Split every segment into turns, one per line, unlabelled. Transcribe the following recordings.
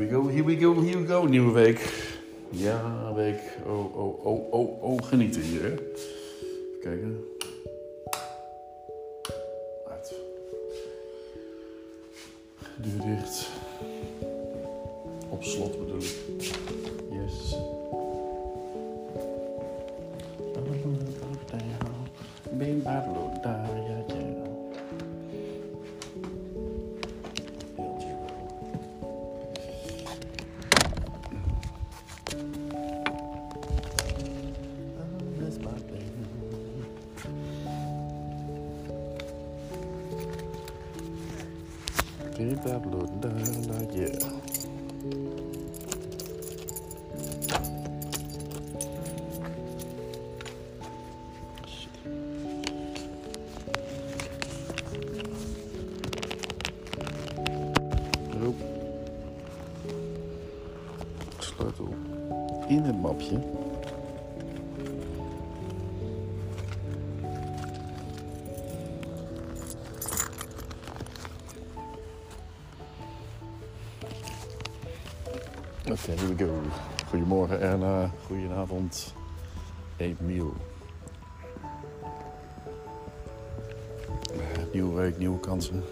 we go, here we go, here we go. Nieuwe week. Ja, week. Oh, oh, oh, oh, oh. Genieten hier, hè. Even kijken. Uit. Deur dicht. Roep. Sleutel in het mapje. Oké, here we go. Goedemorgen Erna, goedenavond Emiel. Eh, Nieuwe week, nieuwe kansen.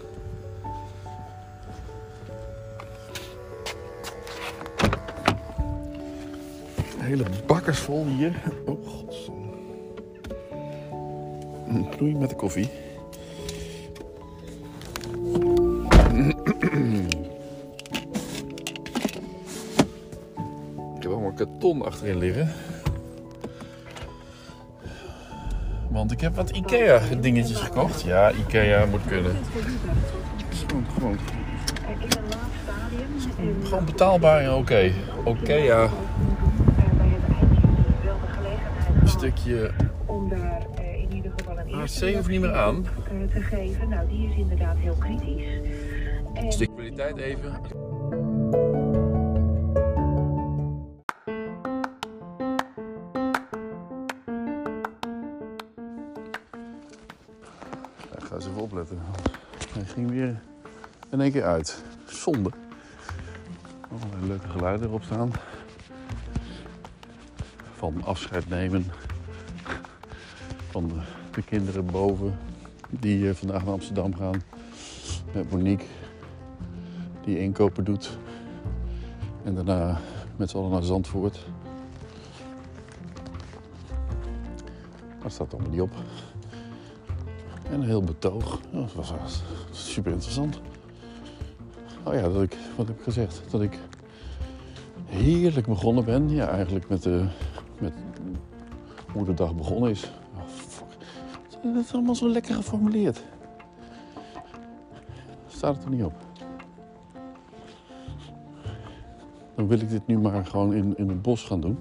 Hele bakkers vol hier. Oh, god. Een knoei met de koffie. Ik heb allemaal karton achterin liggen. Want ik heb wat Ikea dingetjes gekocht. Ja, Ikea moet kunnen. Gewoon, gewoon betaalbaar en oké. Oké, ja.
bij het eind wel de gelegenheid
Een stukje
om daar eh, in ieder geval een
AC hoeft niet meer aan.
eh, te geven. Nou, die is inderdaad heel kritisch. En
Stuk kwaliteit even. Ja, ga eens even opletten. Hij ging weer in één keer uit. Zonde. Allerlei leuke geluiden erop staan. Van afscheid nemen. Van de, de kinderen boven. Die eh, vandaag naar Amsterdam gaan. Met Monique die inkopen doet. En daarna met z'n allen naar Zandvoort. Dat staat allemaal niet op. En een heel betoog. Dat was, was super interessant. Oh ja, dat ik, wat heb ik gezegd? Dat ik heerlijk begonnen ben. Ja, eigenlijk met, de, met hoe de dag begonnen is. Dat is allemaal zo lekker geformuleerd. Staat het er niet op. Dan wil ik dit nu maar gewoon in, in het bos gaan doen.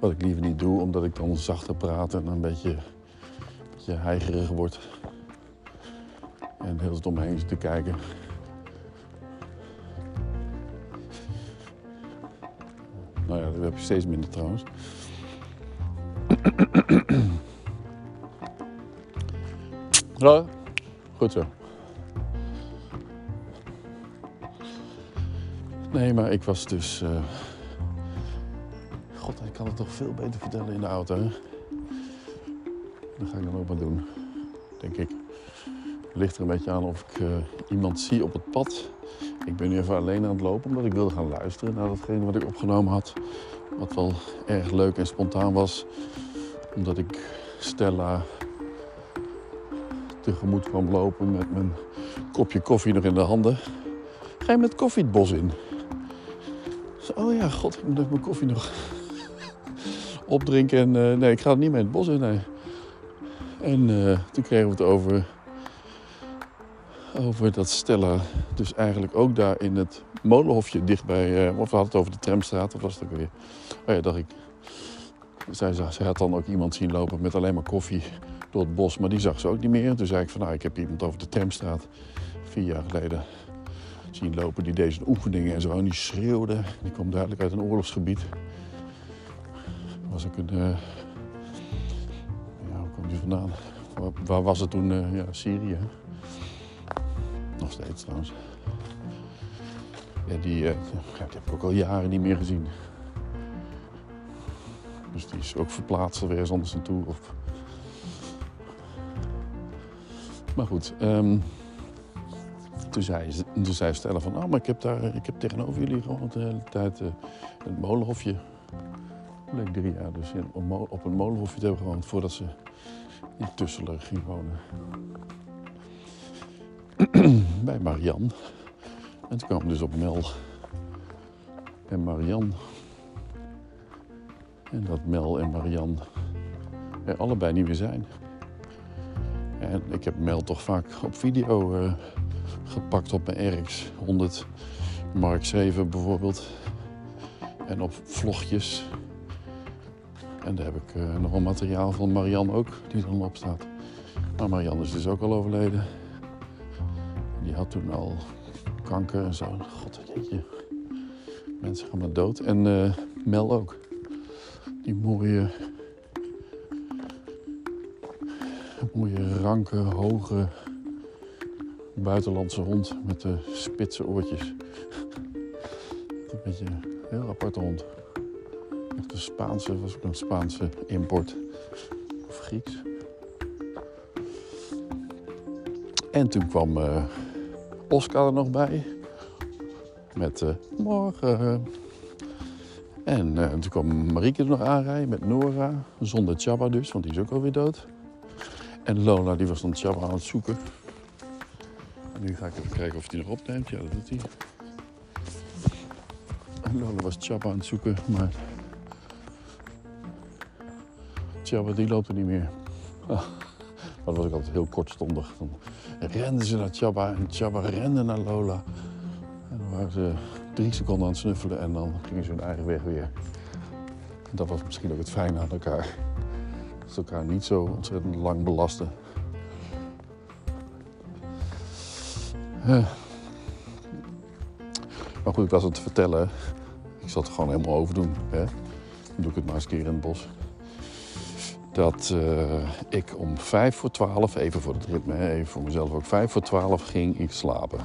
Wat ik liever niet doe, omdat ik dan zachter praat en een beetje, een beetje heigerig word. En heel het om me heen zit te kijken. Nou ja, dat heb je steeds minder trouwens. Ja, goed zo. Nee, maar ik was dus. eh, God, ik kan het toch veel beter vertellen in de auto. Hè? Dat ga ik dan ook maar doen, denk ik. Het ligt er een beetje aan of ik eh, iemand zie op het pad. Ik ben nu even alleen aan het lopen omdat ik wilde gaan luisteren naar datgene wat ik opgenomen had. Wat wel erg leuk en spontaan was. Omdat ik Stella tegemoet kwam lopen met mijn kopje koffie nog in de handen. Ga je met koffie het bos in? Oh ja, god, ik moet even mijn koffie nog opdrinken. En eh, nee, ik ga niet mee het bos in. En eh, toen kregen we het over, over dat Stella dus eigenlijk ook daar in het molenhofje dichtbij... eh of we hadden het over de tramstraat, of was het ook weer? Oh ja, dacht ik. Zij, zij had dan ook iemand zien lopen met alleen maar koffie door het bos, maar die zag ze ook niet meer. Toen zei ik van, nou, ik heb iemand over de tramstraat vier jaar geleden zien lopen. Die zijn oefeningen en zo. En die schreeuwde. Die kwam duidelijk uit een oorlogsgebied. Was ook een... eh, ja, hoe kwam die vandaan? Waar, was het toen? eh, ja, Syrië. nog steeds trouwens. Eh, ja, die heb ik ook al jaren niet meer gezien. Dus die is ook verplaatst alweer eens anders naartoe. Of... Maar goed, ehm, toen, zei, ze- toen zei Stella van... Oh, maar ik heb, daar, ik heb tegenover jullie gewoond de hele tijd eh, in het molenhofje. Leuk drie jaar dus in, op, een molenhofje te hebben gewoond... voordat ze in Tusselen ging wonen. Bij Marianne. En toen kwam dus op Mel en Marianne. En dat Mel en Marianne er allebei niet meer zijn. En ik heb Mel toch vaak op video eh, gepakt op mijn RX 100 Mark 7 bijvoorbeeld. En op vlogjes. En daar heb ik eh, nog wel materiaal van Marianne ook, die er op staat. Maar Marianne is dus ook al overleden. Die had toen al kanker en zo. God, jeetje. Mensen gaan maar dood. En eh, Mel ook. Die mooie, mooie ranke, hoge buitenlandse hond met de spitse oortjes. Een beetje een heel aparte hond. Echt een Spaanse, was ook een Spaanse import. Of Grieks. En toen kwam eh, Oscar er nog bij. Met eh, morgen. En eh, toen kwam Marieke er nog aanrijden met Nora. Zonder Chaba dus, want die is ook alweer dood. En Lola die was dan Chaba aan het zoeken. En nu ga ik even kijken of hij nog opneemt. Ja, dat doet hij. En Lola was Chaba aan het zoeken, maar... Chaba die loopt er niet meer. Ah, dat was ik altijd heel kortstondig. Dan renden ze naar Chaba en Chaba rende naar Lola. En dan waren ze drie seconden aan het snuffelen en dan gingen ze hun eigen weg weer. Dat was misschien ook het fijne aan elkaar. Dat ze elkaar niet zo ontzettend lang belasten. Eh. Maar goed, ik was het te vertellen. Ik zat er gewoon helemaal overdoen. Hè? Dan doe ik het maar eens een keer in het bos. Dat eh, ik om vijf voor twaalf, even voor het ritme, even voor mezelf ook, vijf voor twaalf ging ik slapen.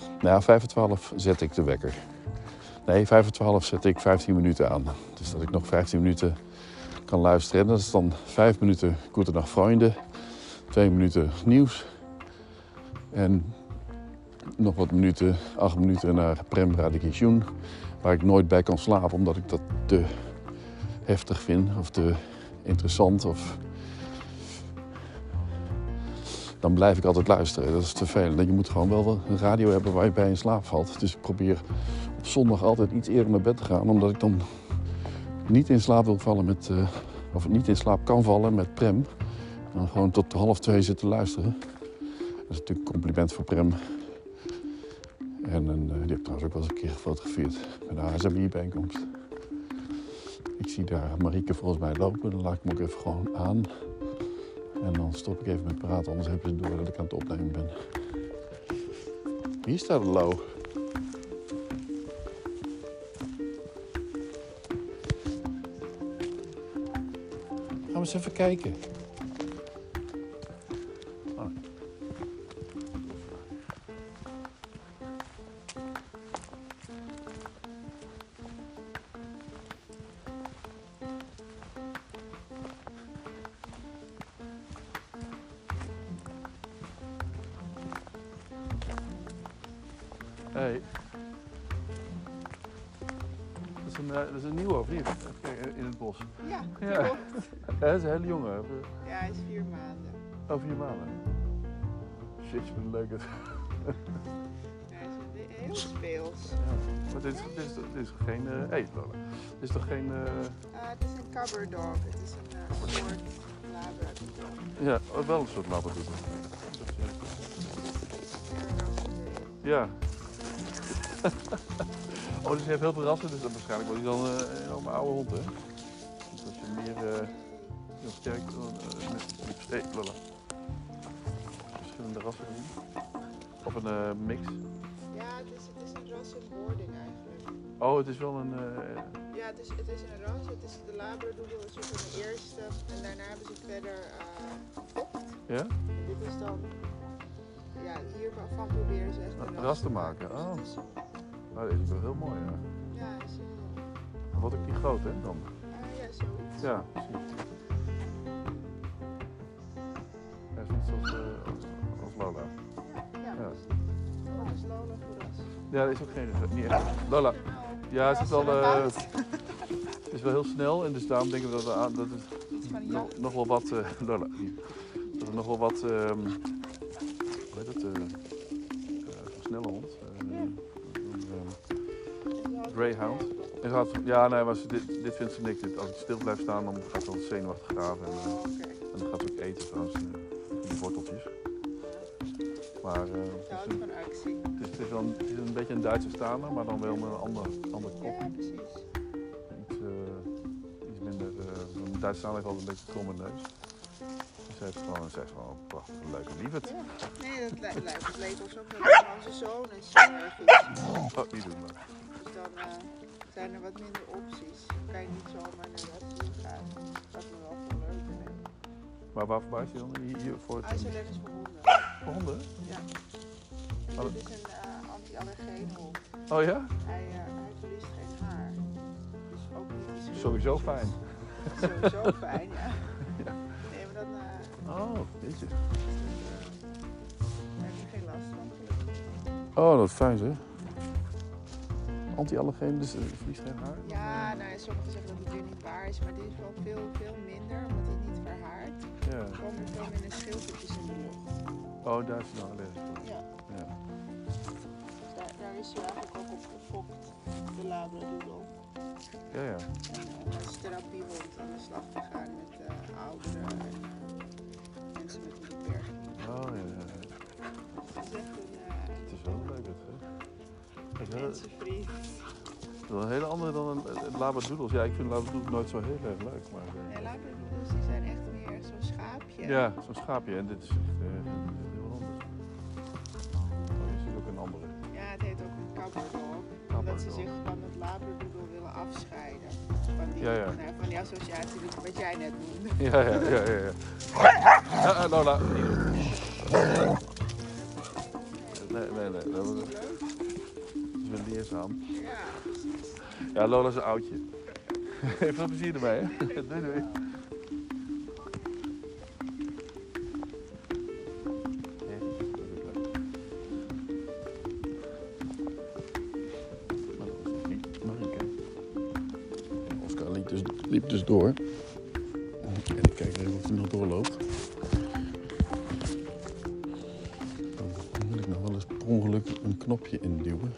Nou ja, vijf voor twaalf zet ik de wekker. Nee, vijf voor twaalf zet ik 15 minuten aan. Dus dat ik nog 15 minuten kan luisteren. En dat is dan vijf minuten Goedendag Vrienden, twee minuten nieuws. En nog wat minuten, acht minuten naar Prem Radikation. Waar ik nooit bij kan slapen, omdat ik dat te heftig vind of te interessant. Of... Dan blijf ik altijd luisteren. Dat is te vervelend. Je moet gewoon wel een radio hebben waar je bij in slaap valt. Dus ik probeer op zondag altijd iets eerder naar bed te gaan. Omdat ik dan niet in slaap wil vallen met... eh, of niet in slaap kan vallen met Prem. Dan gewoon tot half twee zitten luisteren. Dat is natuurlijk een compliment voor Prem. En eh, die heb ik trouwens ook wel eens een keer gefotografeerd. Bij de HSMI-bijeenkomst. Ik zie daar Marieke volgens mij lopen. Dan laat ik hem ook even gewoon aan. En dan stop ik even met praten, anders hebben ze door dat ik aan het opnemen ben. Hier staat een low. Gaan we eens even kijken. Is een hele jongen.
Ja, hij is vier maanden.
Over vier maanden. Shit, wat een leuke.
Hij is een- heel speels.
Ja. Maar dit is, dit is, dit is geen. eh Lola. Dit is toch geen. eh,
Ah, het is een cover dog. Het is een uh, soort labrador.
ja, oh, wel een soort labradoodle. Ja. oh, dus je hebt heel veel rassen, dus dan waarschijnlijk wordt hij dan eh, een oude hond, hè? Dus als je meer. Eh heel sterk. eh, met, met, hey, Lola. Verschillende rassen zien. Of een eh, mix.
Ja, het is, het is een ras in boarding eigenlijk.
Oh, het is wel een. eh,
Ja, het is, het is een ras. Het is de labradoodle is de eerste. En daarna hebben ze verder uh, fokt.
ja?
Dit is dan ja, hiervan proberen ze echt
Een
een
ras te maken,
Dus
oh.
is-
Nou, deze is wel heel mooi. Ja.
ja, is, eh,
Maar Wordt ook niet groot, hè? Dan.
ja, zoiets.
Ja, precies. Zoals eh, als, als Lola.
Ja, ja. Wat is Lola voor?
Ja, dat is ook geen. Niet echt. Lola. Ja, het is wel, eh, het is wel heel snel en dus daarom denken we dat, we dat het nog, wel wat. eh, Lola. Dat er nog wel wat. ehm hoe heet het? eh, eh, een snelle hond. eh, ehm, Greyhound. En gaat, ja, nee, maar dit, dit vindt ze niks. Dit- Als ik stil blijf staan, dan gaat ze al zenuwachtig graven. En,
Oké.
en dan gaat ze ook eten trouwens, worteltjes. Maar
Ik
het, is een,
van actie.
het, is, het, is een, het is een beetje een Duitse staander, maar dan wel met een ander, ander kop.
Ja, precies.
Iets, eh, iets minder. eh, een Duitse staander heeft altijd een beetje een kromme neus. Dus zij heeft gewoon, zij is gewoon een prachtige, leuke lieverd.
Ja. Nee, dat lijkt het leek ons ook met onze zoon is allergisch.
Oh, die doet maar.
Dus dan zijn er wat minder opties. Dan kan je niet zomaar naar dat toe gaan. Dat me wel.
Maar waarvoor is hij dan hier, hier voor
Hij is
het
voor honden.
voor honden?
Ja. Dit is een eh, anti-allergeen hond.
Oh ja?
Hij, hij verliest geen haar. Dus ook niet
Sowieso fijn.
Sowieso fijn, ja.
Ja.
Nee, maar dan eh,
Oh, weet je.
daar heb je geen last van. gelukkig.
Oh, dat is fijn zeg. Anti-allergeen, dus uh, verliest geen haar?
Ja, nou, sommigen zeggen dat het weer niet waar is, maar dit is wel veel, veel minder, omdat hij niet.
Ja.
Er veel minder schilfertjes in de lucht.
Oh, daar is dan allergisch voor.
Ja.
Ja.
Dus daar, daar is hij eigenlijk ook op gefokt, de labradoodle.
Ja, ja.
En uh, als therapiehond aan de slag te gaan met eh, ouderen en eh, mensen met een beperking.
Oh, ja, ja.
Het is echt een uh,
Het is wel leuk, het, hè? Het
mensenvriend.
het is wel een hele andere dan een, een labradoodles. Ja, ik vind labradoodles nooit zo heel erg leuk, maar... eh, ja, zo'n schaapje. En dit is echt eh, heel anders. Oh, dit is ook een andere.
Ja, het heet ook een kabberdog. Omdat ze zich van het labradoodle willen afscheiden. Van die,
Ja, ja.
Nou, van die associatie die- wat jij net noemde.
Ja, ja, ja, ja. ja. ja eh, Lola. Nee, nee, nee. Dat is wel leerzaam.
Ja, precies.
Ja, Lola is een oudje. Heel veel plezier erbij, hè? Doei, doei. Knopje induwen.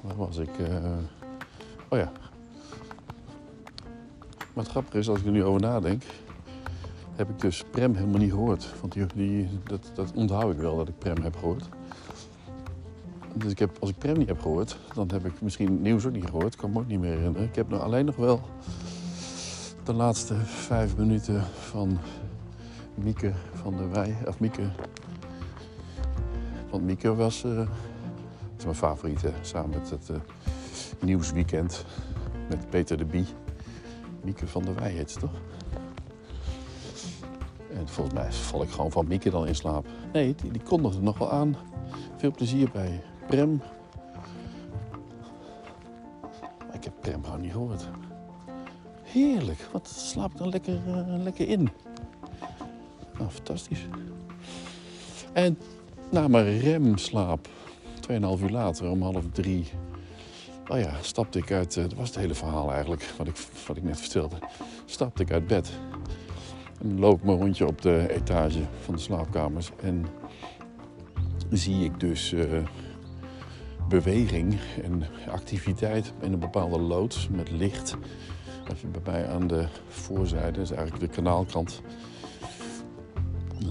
Waar was ik? eh? Oh ja. Maar het grappige is, als ik er nu over nadenk, heb ik dus Prem helemaal niet gehoord. Want die, die, dat, dat onthoud ik wel, dat ik Prem heb gehoord. Dus ik heb, als ik Prem niet heb gehoord, dan heb ik misschien nieuws ook niet gehoord. Kan me ook niet meer herinneren. Ik heb nou alleen nog wel de laatste vijf minuten van Mieke van der Wij. Of Mieke. Want Mieke was, eh, mijn favoriete. Samen met het eh, nieuwsweekend met Peter de Bie. Mieke van der Wij heet ze toch? En volgens mij val ik gewoon van Mieke dan in slaap. Nee, die, die kondigde nog wel aan. Veel plezier bij Prem. Heerlijk, wat slaap ik dan lekker, eh, lekker in. Nou, fantastisch. En na mijn remslaap, 2,5 uur later, om half drie... Oh ja, stapte ik uit... eh, dat was het hele verhaal eigenlijk, wat ik, wat ik net vertelde. Stapte ik uit bed. En loop mijn rondje op de etage van de slaapkamers. En zie ik dus eh, beweging en activiteit in een bepaalde loods met licht. Als je bij mij aan de voorzijde, dat is eigenlijk de kanaalkant,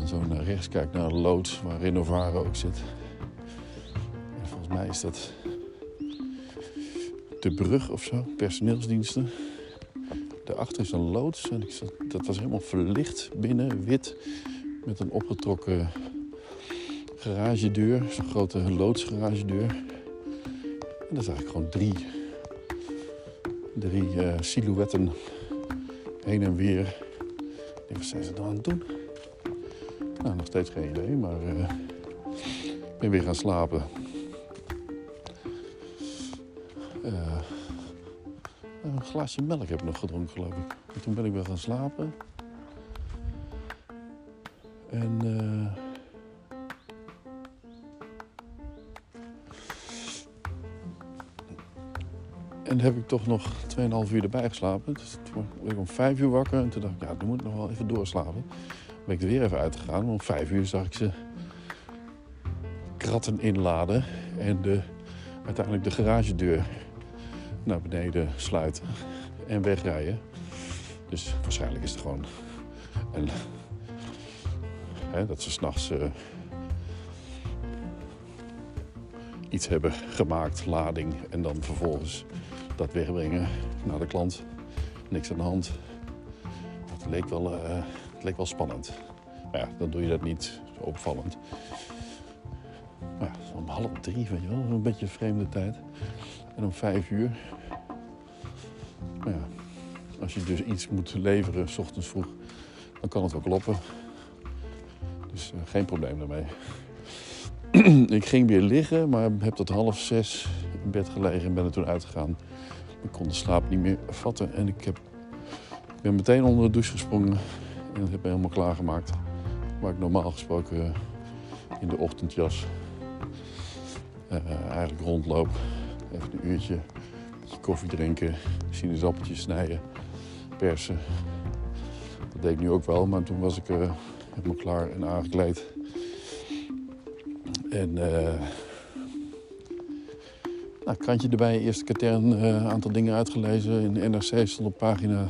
en zo naar rechts kijkt naar de loods waar Renovaro ook zit. En volgens mij is dat de brug of zo, personeelsdiensten. Daarachter is een loods en dat was helemaal verlicht binnen, wit, met een opgetrokken garagedeur, zo'n grote loodsgaragedeur. En daar zag ik gewoon drie, drie eh, silhouetten heen en weer. Ik denk, wat zijn ze dan aan het doen? Nou, nog steeds geen idee, maar eh, ik ben weer gaan slapen. Eh, een glaasje melk heb ik nog gedronken, geloof ik. En toen ben ik weer gaan slapen. En En heb ik toch nog 2,5 uur erbij geslapen. Dus toen werd ik om 5 uur wakker. En toen dacht ik, ja, dan moet ik nog wel even doorslapen. Dan ben ik er weer even uitgegaan. Om 5 uur zag ik ze kratten inladen. En de, uiteindelijk de garagedeur naar beneden sluiten. En wegrijden. Dus waarschijnlijk is het gewoon... hè, dat ze s'nachts uh, iets hebben gemaakt, lading. En dan vervolgens dat wegbrengen naar de klant. Niks aan de hand. Het leek wel, uh, het leek wel spannend. Maar ja, dan doe je dat niet opvallend. Maar ja, om half drie, weet je wel, een beetje een vreemde tijd. En om vijf uur. Ja, als je dus iets moet leveren, s ochtends vroeg, dan kan het wel kloppen. Dus uh, geen probleem daarmee. ik ging weer liggen, maar heb tot half zes in bed gelegen en ben er toen uitgegaan. Ik kon de slaap niet meer vatten en ik heb, ben meteen onder de douche gesprongen en dat heb me helemaal klaargemaakt. Waar ik normaal gesproken in de ochtendjas uh, eigenlijk rondloop. Even een uurtje, een koffie drinken, sinaasappeltjes snijden, persen. Dat deed ik nu ook wel, maar toen was ik uh, helemaal klaar en aangekleed. En nou, krantje erbij, eerste katern, een uh, aantal dingen uitgelezen. In de NRC stond op pagina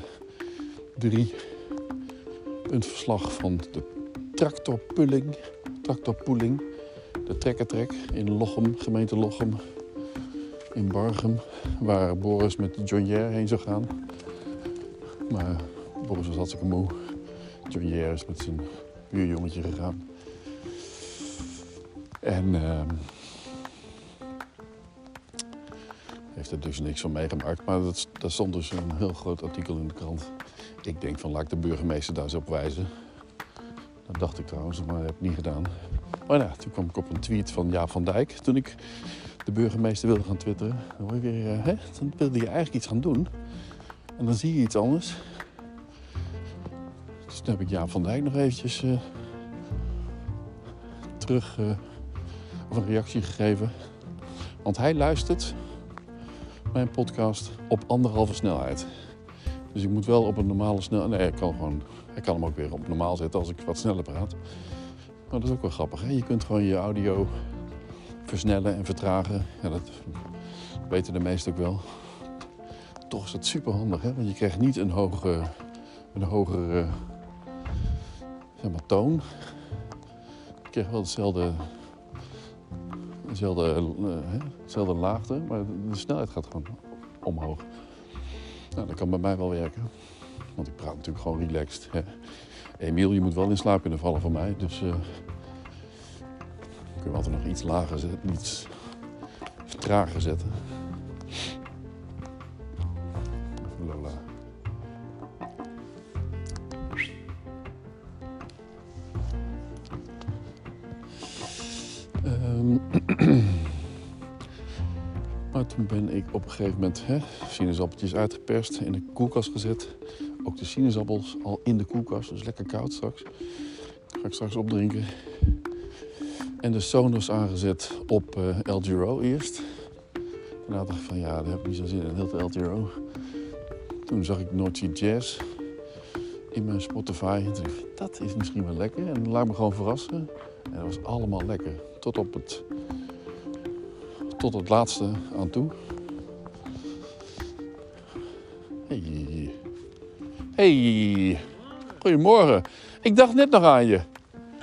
3 een verslag van de tractorpulling, tractorpoeling, de trekkertrek in Lochem, gemeente Lochem, in Bargem, waar Boris met John Jere heen zou gaan. Maar Boris was hartstikke moe. John Jere is met zijn buurjongetje gegaan. En uh, heeft er dus niks van meegemaakt. Maar dat, daar stond dus een heel groot artikel in de krant. Ik denk van laat ik de burgemeester daar eens op wijzen. Dat dacht ik trouwens, maar dat heb ik niet gedaan. Maar ja, toen kwam ik op een tweet van Jaap van Dijk. Toen ik de burgemeester wilde gaan twitteren. Dan, weer, uh, hè? wilde je eigenlijk iets gaan doen. En dan zie je iets anders. Dus toen heb ik Jaap van Dijk nog eventjes uh, terug... Uh, of een reactie gegeven. Want hij luistert mijn podcast op anderhalve snelheid. Dus ik moet wel op een normale snelheid. Nee, ik kan, gewoon, ik kan hem ook weer op normaal zetten als ik wat sneller praat. Maar dat is ook wel grappig. Hè? Je kunt gewoon je audio versnellen en vertragen. Ja, dat weten de meesten ook wel. Toch is dat super handig, hè? want je krijgt niet een, hoge, een hogere zeg maar, toon. Je krijgt wel hetzelfde uh, dezelfde laagte, maar de snelheid gaat gewoon omhoog. Nou, dat kan bij mij wel werken. Want ik praat natuurlijk gewoon relaxed. Hè. Emiel, je moet wel in slaap kunnen vallen van mij. Dus uh, kunnen we altijd nog iets lager zetten, iets trager zetten. Een gegeven moment hè, sinaasappeltjes uitgeperst, in de koelkast gezet. Ook de sinaasappels al in de koelkast, dus lekker koud straks. Ga ik straks opdrinken. En de Sonos aangezet op uh, El eerst. Daarna dacht ik van ja, daar heb ik niet zo zin in, heel veel El. Toen zag ik Noordse Jazz in mijn Spotify. En dacht ik, dat is misschien wel lekker. En laat me gewoon verrassen. En dat was allemaal lekker. Tot op het, tot het laatste aan toe. Hey. Hey. Goedemorgen. Ik dacht net nog aan je.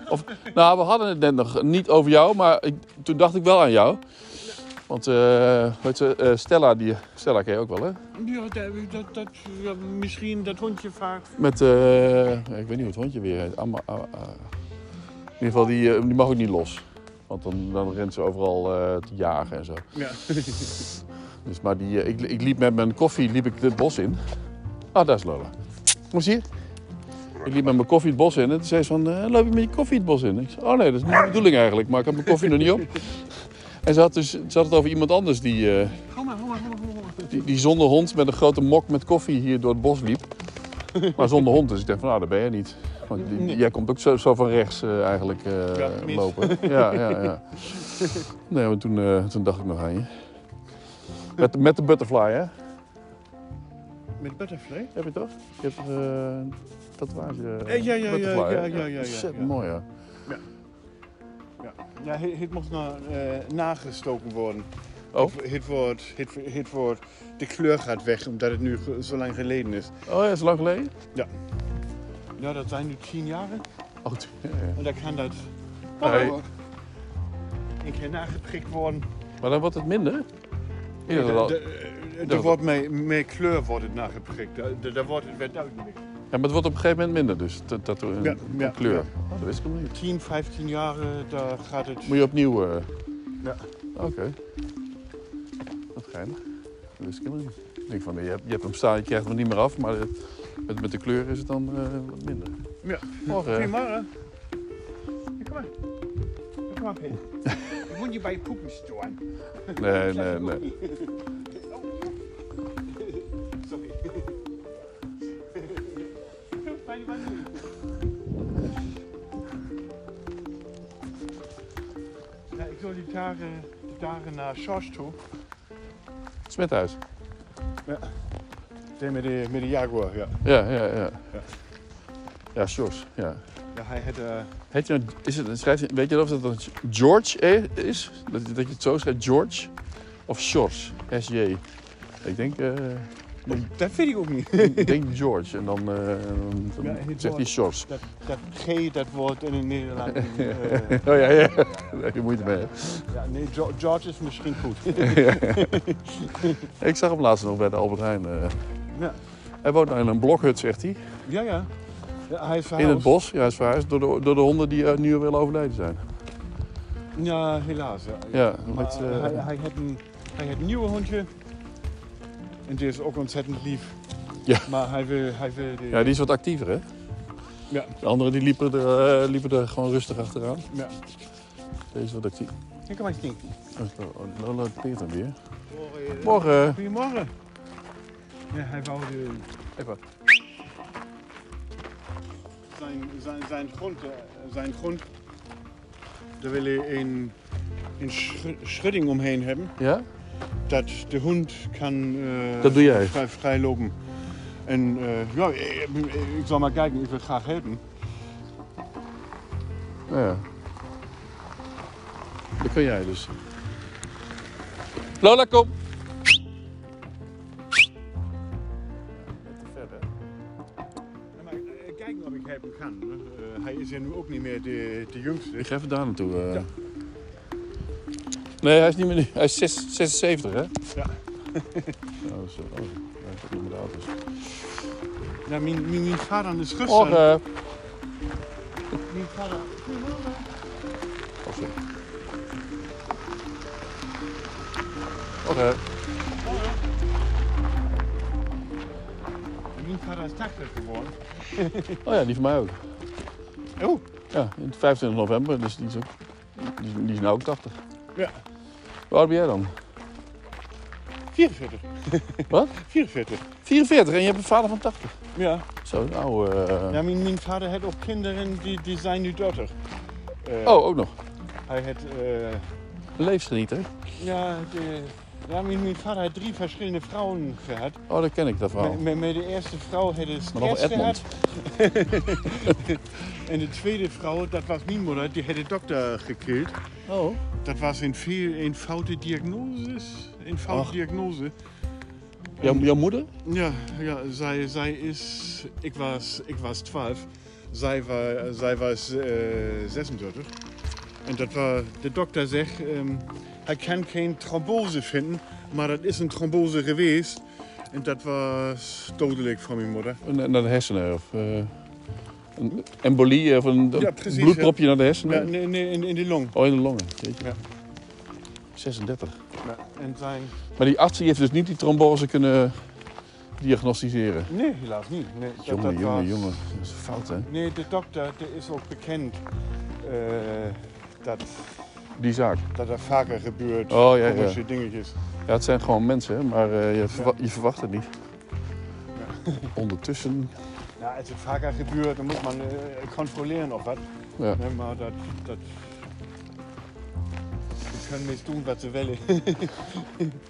Of, nou, we hadden het net nog niet over jou, maar ik, toen dacht ik wel aan jou. Want uh, weet je, uh, Stella, die, Stella ken je ook wel, hè?
Ja, dat, dat, dat ja, misschien dat hondje vaak.
Met, uh, ik weet niet hoe het hondje weer heet. Amma, in ieder geval, die, die mag ook niet los. Want dan, dan rent ze overal te jagen en zo.
Ja.
dus, maar die, ik, ik liep met mijn koffie liep ik het bos in. Ah, daar is Lola. Kom eens hier. Ik liep met mijn koffie het bos in en toen zei ze van, eh, loop je met je koffie het bos in? Ik zei, oh nee, dat is niet de bedoeling eigenlijk, maar ik had mijn koffie nog niet op. En ze had, dus, ze had het over iemand anders die, eh,
maar.
die, die zonder hond met een grote mok met koffie hier door het bos liep. Maar zonder hond, dus ik dacht van, nou, dat ben jij niet. Want die-
Nee.
jij komt ook zo, zo van rechts eh, eigenlijk eh,
Ja,
lopen. Ja, ja, ja. Nee, maar toen, eh, toen dacht ik nog aan je. Met, de- met de butterfly, hè?
Met butterfly?
Heb je toch? Je hebt een tatoeage. eh,
Eh, ja, ja, ja,
butterfly, hè?
ja, ja, ja, ja,
Ontzettend
ja.
mooi, ja.
Ja, ja het, het moest naar, eh, nagestoken worden.
Oh.
Het, het, wordt, het, het wordt, de kleur gaat weg omdat het nu zo lang geleden is.
Oh ja, het lang geleden?
Ja, dat zijn nu tien jaren.
Oh, ja, ja.
En dan kan dat
Hey.
een keer nageprikt worden.
Maar dan wordt het minder? Ja,
eh, Er wordt meer, meer kleur wordt het nageprikt. Da- da- Daar wordt het weer duidelijk.
ja, maar het wordt op een gegeven moment minder, dus dat, dat een,
Ja,
een
ja,
kleur.
ja.
Oh, dat wist ik nog niet.
10, 15 jaar, eh, daar gaat het.
Moet je opnieuw. eh,
Ja.
Oké. Wat geinig. Dat wist ik nog niet. Ik denk van, je hebt, je hebt hem staan, je krijgt hem niet meer af, maar het- met, met de kleur is het dan eh, wat minder.
Ja.
Morgen.
Goedemorgen. Ja, kom maar. Ja, Kom maar, Pim. Ik moet je bij je poepen storen.
Nee, nee, nee.
Sorry. Bij die wand. Ja, ik wil die dagen, die dagen naar George toe.
Smethuis.
Nee, met de, met de Jaguar, ja.
Ja, ja, ja. Ja, Sjors. Ja.
Ja hij had, eh,
Heet je nou, is het, weet je of dat een George eh, is? Dat, dat je het zo schrijft, George? Of Sjors? S-J. Ik denk, eh,
dat weet ik ook niet.
ik denk George en dan, eh, dan
Ja,
zegt hij
woord.
Sjors.
Dat, dat G, dat wordt in het Nederlands.
Oh ja, ja. Daar heb je moeite mee.
ja, nee, George is misschien goed.
Ik zag hem laatst nog bij de Albert Heijn.
Ja.
Hij woont nou in een blokhut, zegt hij.
ja, ja. Ja hij is
In het bos. Ja, hij is verhuisd door de, door de honden die eh, nu wel overleden zijn.
Ja, helaas. Ja.
Ja,
Maar,
met,
eh, hij, hij, heeft een, hij heeft een nieuwe hondje. En die is ook ontzettend lief.
Ja.
Maar hij wil... Hij wil de,
ja, die is wat actiever, hè?
Ja.
De anderen die liepen, er, eh, liepen er gewoon rustig achteraan.
Ja.
Deze is wat actief.
Kijk maar eens
Oh, Lola peert hem weer. Morgen.
Goedemorgen. Ja, hij wou de,
Even.
Zijn, zijn, zijn grond... eh, Zijn grond... Daar wil hij een, een schu- schudding omheen hebben.
Ja?
Dat de hond kan... eh,
Dat doe jij?
Vrij, vrij lopen. En eh, ja, ik, ik zal maar kijken. Ik wil graag helpen.
Nou ja. Dat kun jij dus. Lola, kom!
Ja nu ook niet meer de, de jongste.
Ik ga even daar naartoe. eh.
Ja.
Nee, hij is niet meer. Hij is zes- 76, hè?
Ja.
Oh, zo. Oh, hij is ook niet meer de auto's.
Ja, mijn, mijn, mijn vader is gisteren.
Morgen.
Mijn vader.
Oh, sorry. Morgen.
Mijn vader is 80 geworden.
Oh ja, die van mij ook.
Oh.
Ja, in 25 november, dus die is ook. Die is, die is nou ook 80.
Ja.
Oud ben jij dan?
44.
Wat?
44.
44 en je hebt een vader van 80.
Ja.
Zo, nou. eh,
ja mijn, mijn vader heeft ook kinderen die, die zijn nu dochter. Eh,
Oh, ook nog.
Hij heeft. eh,
Leefgenieter.
ja, de, ja mijn, mijn vader heeft drie verschillende vrouwen gehad.
Oh, dat ken ik, dat verhaal.
Met, de eerste vrouw had stress
wel
gehad.
Edmond.
En de tweede vrouw, dat was mijn moeder, die had de dokter gekild.
Oh.
Dat was een, veel, een foute diagnose. Een foute
Ach.
diagnose.
Jouw, moeder?
Ja, ja zij, zij is. Ik was, ik was 12. Zij, wa- zij was eh 26. En dat war, de dokter zegt: ehm, hij kan geen trombose vinden, maar dat is een trombose geweest. En dat was dodelijk voor mijn moeder.
Naar de hersenen of... eh, een embolie of een,
Ja,
een
precies,
bloedpropje naar de hersenen?
Ja, nee, in, in de long.
Oh, in de longen.
Ja.
36.
Ja, en zijn.
Maar die arts die heeft dus niet die trombose kunnen diagnosticeren.
Nee, helaas niet. Nee, dat-
Jongen,
dat
jongen,
was-
jongen. Dat is fout, hè?
Nee, de dokter der is ook bekend eh, dat,
Die zaak.
dat er vaker gebeurt.
Oh, ja, ja.
dingetjes.
Ja, het zijn gewoon mensen, maar eh, je, verwa- je verwacht het niet. Ondertussen,
Nou, als het vaker gebeurt, dan moet man eh, controleren of wat.
ja.
Nee, maar dat, dat... Die kunnen meest doen wat ze willen.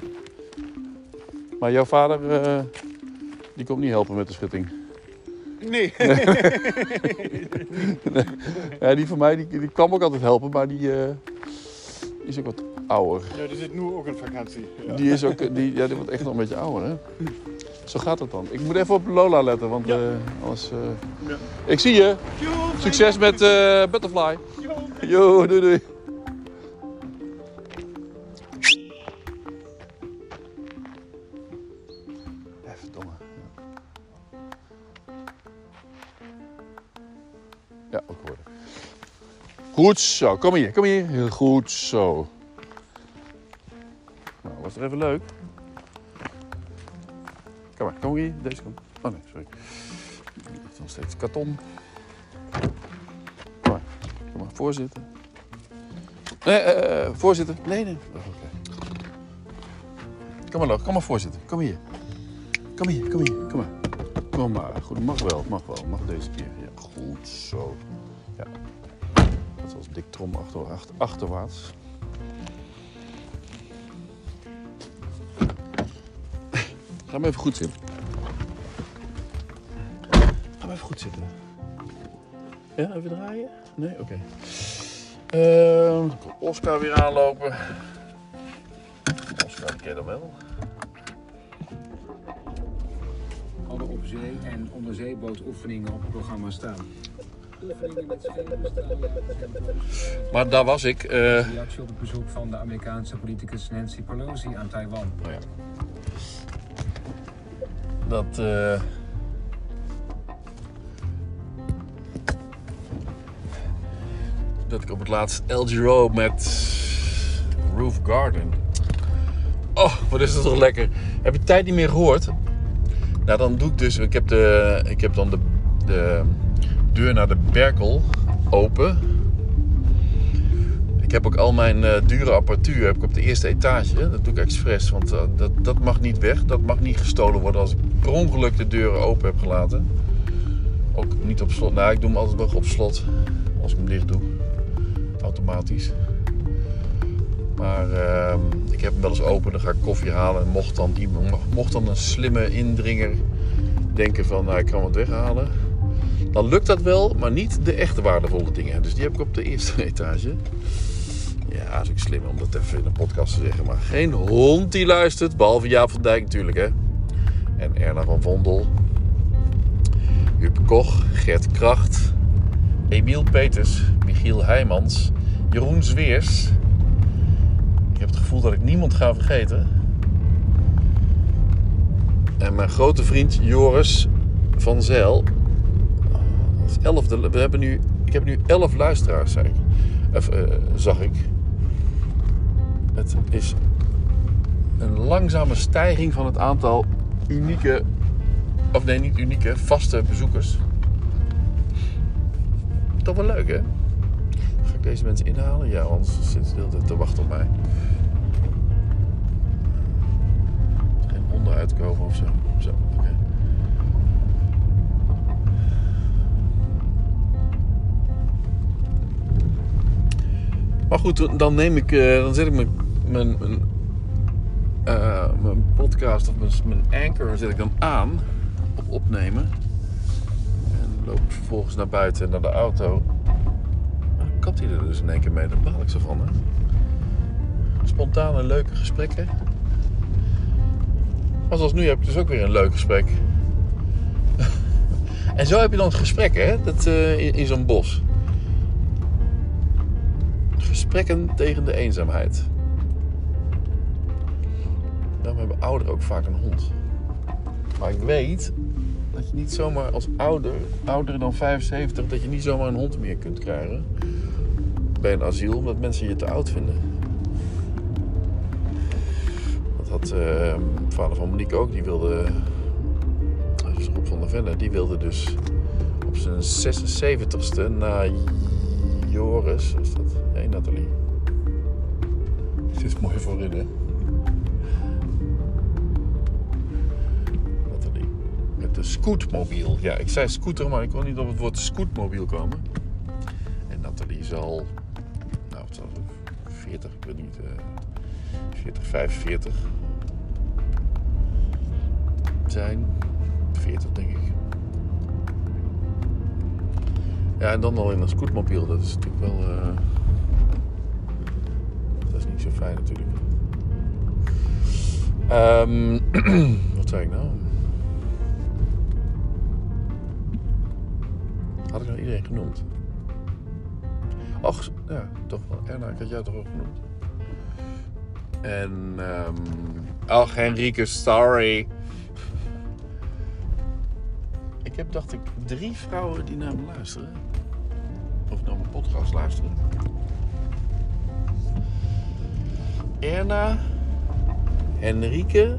Maar jouw vader, eh, die komt niet helpen met de schutting.
Nee.
Ja, die van mij, die, die kwam ook altijd helpen, maar die eh, is ook wat ouder.
Ja, die zit nu ook in vakantie. Ja.
Die, is ook, die, ja, die wordt echt nog een beetje ouder, hè? Zo gaat het dan. Ik moet even op Lola letten, want
Ja.
eh, anders... eh,
Ja.
Ik zie je. Succes met eh, Butterfly. Yo, doei doei. Goed zo, kom hier, kom hier. Heel goed zo. Nou, was er even leuk. Kom maar, kom hier, deze kant. Oh nee, sorry. Er ligt nog steeds karton. Kom maar, kom maar, voorzitten. Nee, eh, voorzitten. Nee, nee. Oh, oké. Kom maar, kom maar voorzitten. Kom hier. Kom hier, kom hier, kom maar. Kom maar. Goed, mag wel, mag wel. Mag deze keer. Ja, goed zo. Ja. Was dik trom achter, achter, achterwaarts. Ga maar even goed zitten. Ga maar even goed zitten. Ja, even draaien? Nee? Oké. Ehm, dan komt Oscar weer aanlopen. Oscar, ken dan wel.
hadden op zee- en onderzeebootoefeningen op het programma staan.
Maar daar was ik. eh,
Reactie op het bezoek van de Amerikaanse politicus Nancy Pelosi aan Taiwan.
Oh ja. Dat. eh, dat ik op het laatst El Giro met Roof Garden. Oh, wat is dat toch lekker. Heb je tijd niet meer gehoord? Nou, dan doe ik dus. Ik heb, de, ik heb dan de, de deur naar de Berkel open. Ik heb ook al mijn eh, dure apparatuur heb ik op de eerste etage. Dat doe ik expres, want eh, dat, dat mag niet weg. Dat mag niet gestolen worden als ik per ongeluk de deuren open heb gelaten. Ook niet op slot. Nou, ik doe hem altijd wel op slot als ik hem dicht doe. Automatisch. Maar ehm, ik heb hem wel eens open, dan ga ik koffie halen. En mocht dan, iemand, mocht dan een slimme indringer denken van, nou, ik kan wat weghalen. Dan lukt dat wel, maar niet de echte waardevolle dingen. Dus die heb ik op de eerste etage. Ja, is ook slim om dat even in een podcast te zeggen. Maar geen hond die luistert, behalve Jaap van Dijk natuurlijk, hè. En Erna van Vondel. Huub Koch, Gert Kracht, Emiel Peters, Michiel Heijmans, Jeroen Zweers. Ik heb het gevoel dat ik niemand ga vergeten. En mijn grote vriend Joris van Zijl. Is elfde. We hebben nu, ik heb nu elf luisteraars, zei ik. Of, eh, zag ik. Het is een langzame stijging van het aantal unieke, of nee, niet unieke, vaste bezoekers. Toch wel leuk, hè? Ga ik deze mensen inhalen? Ja, anders zitten ze de hele tijd te wachten op mij. Geen honden uitkomen of zo. Zo, Maar goed, dan neem ik, eh, dan zet ik mijn, mijn, mijn, eh, podcast of mijn, mijn anchor zet ik dan aan op opnemen. En loop ik vervolgens naar buiten naar de auto. Dan kapt hij er dus in één keer mee, daar baal ik zo van. Hè? Spontane, leuke gesprekken. Maar zoals nu heb ik dus ook weer een leuk gesprek. en zo heb je dan het gesprek hè, dat, eh, in, in zo'n bos. Tegen de eenzaamheid. Daarom hebben ouderen ook vaak een hond. Maar ik weet dat je niet zomaar als ouder, ouder dan 75, dat je niet zomaar een hond meer kunt krijgen. Bij een asiel, omdat mensen je te oud vinden. Dat had eh, vader van Monique ook. Die wilde Venne, die wilde dus op zijn 76ste na Joris, was dat? Nee, Nathalie. Het is mooi voorin, hè? Nathalie. Met de scootmobiel. Ja, ik zei scooter, maar ik kon niet op het woord scootmobiel komen. En Nathalie zal, nou, wat zal het, 40, ik weet niet, eh 40, 45 zijn. 40 denk ik. Ja, en dan al in een scootmobiel. Dat is natuurlijk wel... eh, dat is niet zo fijn natuurlijk. Ehm, wat zei ik nou? Had ik nou iedereen genoemd? Och, ja, toch wel. Erna, ik had jou toch ook genoemd? En... ehm ach, Henrike, sorry. Ik heb, dacht ik, drie vrouwen die naar me luisteren. Of naar mijn podcast luisteren. Erna, Henrike.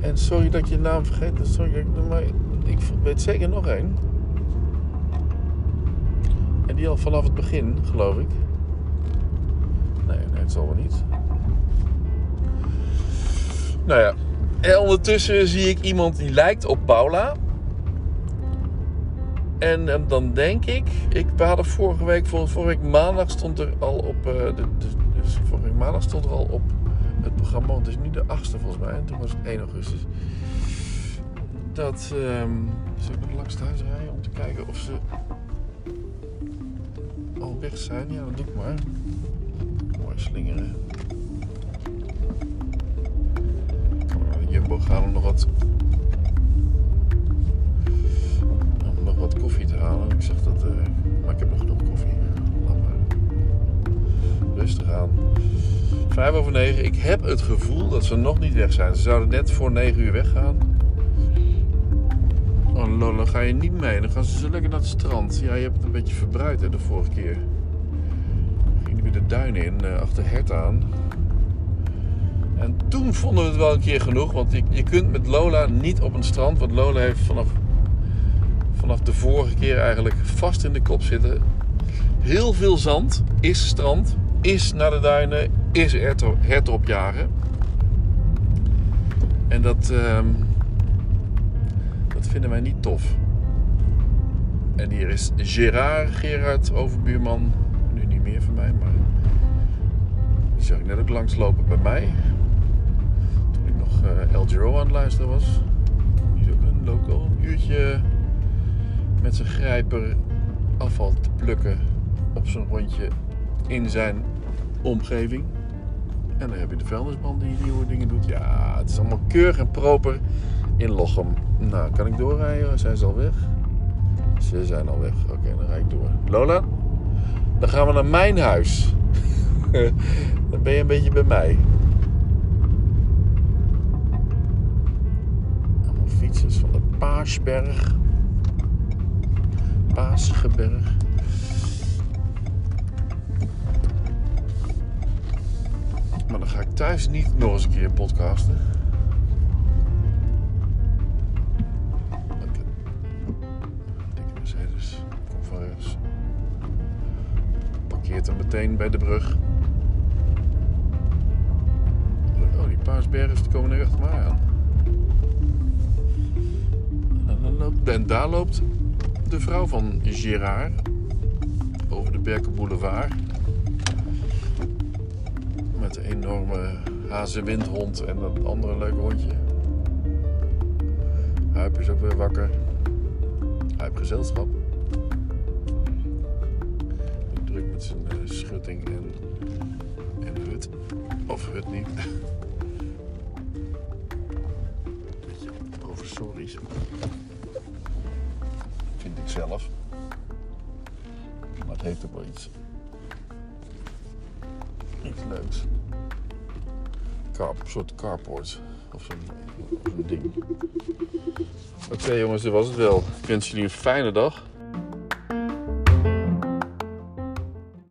En sorry dat ik je naam vergeet. Sorry, maar ik weet zeker nog één. En die al vanaf het begin, geloof ik. Nee, nee, het zal wel niet. Nou ja, en ondertussen zie ik iemand die lijkt op Paula. En, en dan denk ik, ik hadden vorige week, vor- vorige week maandag stond er al op, eh, de, dus vorige week maandag stond er al op het programma, het is nu de 8e volgens mij, en toen was het 1 augustus. Dat ehm ze langs het huis rijden om te kijken of ze al weg zijn. Ja, dat doe ik maar. Mooi slingeren. Gaan om nog wat, om nog wat koffie te halen. Ik zeg dat, eh, maar ik heb nog genoeg koffie. Laat maar. Rustig aan. Vijf over negen. Ik heb het gevoel dat ze nog niet weg zijn. Ze zouden net voor negen uur weggaan. Oh Lola, ga je niet mee. Dan gaan ze zo lekker naar het strand. Ja, je hebt het een beetje verbruikt hè, de vorige keer. Ging weer de duinen in, eh, achter Hert aan. En toen vonden we het wel een keer genoeg. Want je, kunt met Lola niet op een strand. Want Lola heeft vanaf, vanaf de vorige keer eigenlijk vast in de kop zitten. Heel veel zand is strand. Is naar de duinen. Is herten opjagen. En dat, ehm, dat vinden wij niet tof. En hier is Gerard, Gerard, overbuurman. Nu niet meer van mij, maar die zag ik net ook langslopen bij mij. El Giro aan het luisteren was. Die is ook een local. Een uurtje met zijn grijper afval te plukken op zijn rondje in zijn omgeving. En dan heb je de vuilnisman die nieuwe dingen doet. Ja, het is allemaal keurig en proper in Lochem. Nou, kan ik doorrijden? Zijn ze al weg? Ze zijn al weg. Oké, dan rijd ik door. Lola, dan gaan we naar mijn huis. dan ben je een beetje bij mij. Fietsers van de Paasberg. Paasgeberg. Maar dan ga ik thuis niet nog eens een keer podcasten. Dikke Mercedes. Kom van. Parkeert hem meteen bij de brug. Oh, die paasbergers die komen nu achter mij aan. En, daar loopt de vrouw van Gerard. Over de Berken Boulevard. Met een enorme hazenwindhond en dat andere leuke hondje. Huip is ook weer wakker. Heeft gezelschap. Oké jongens, dit was het wel. Ik wens jullie een fijne dag.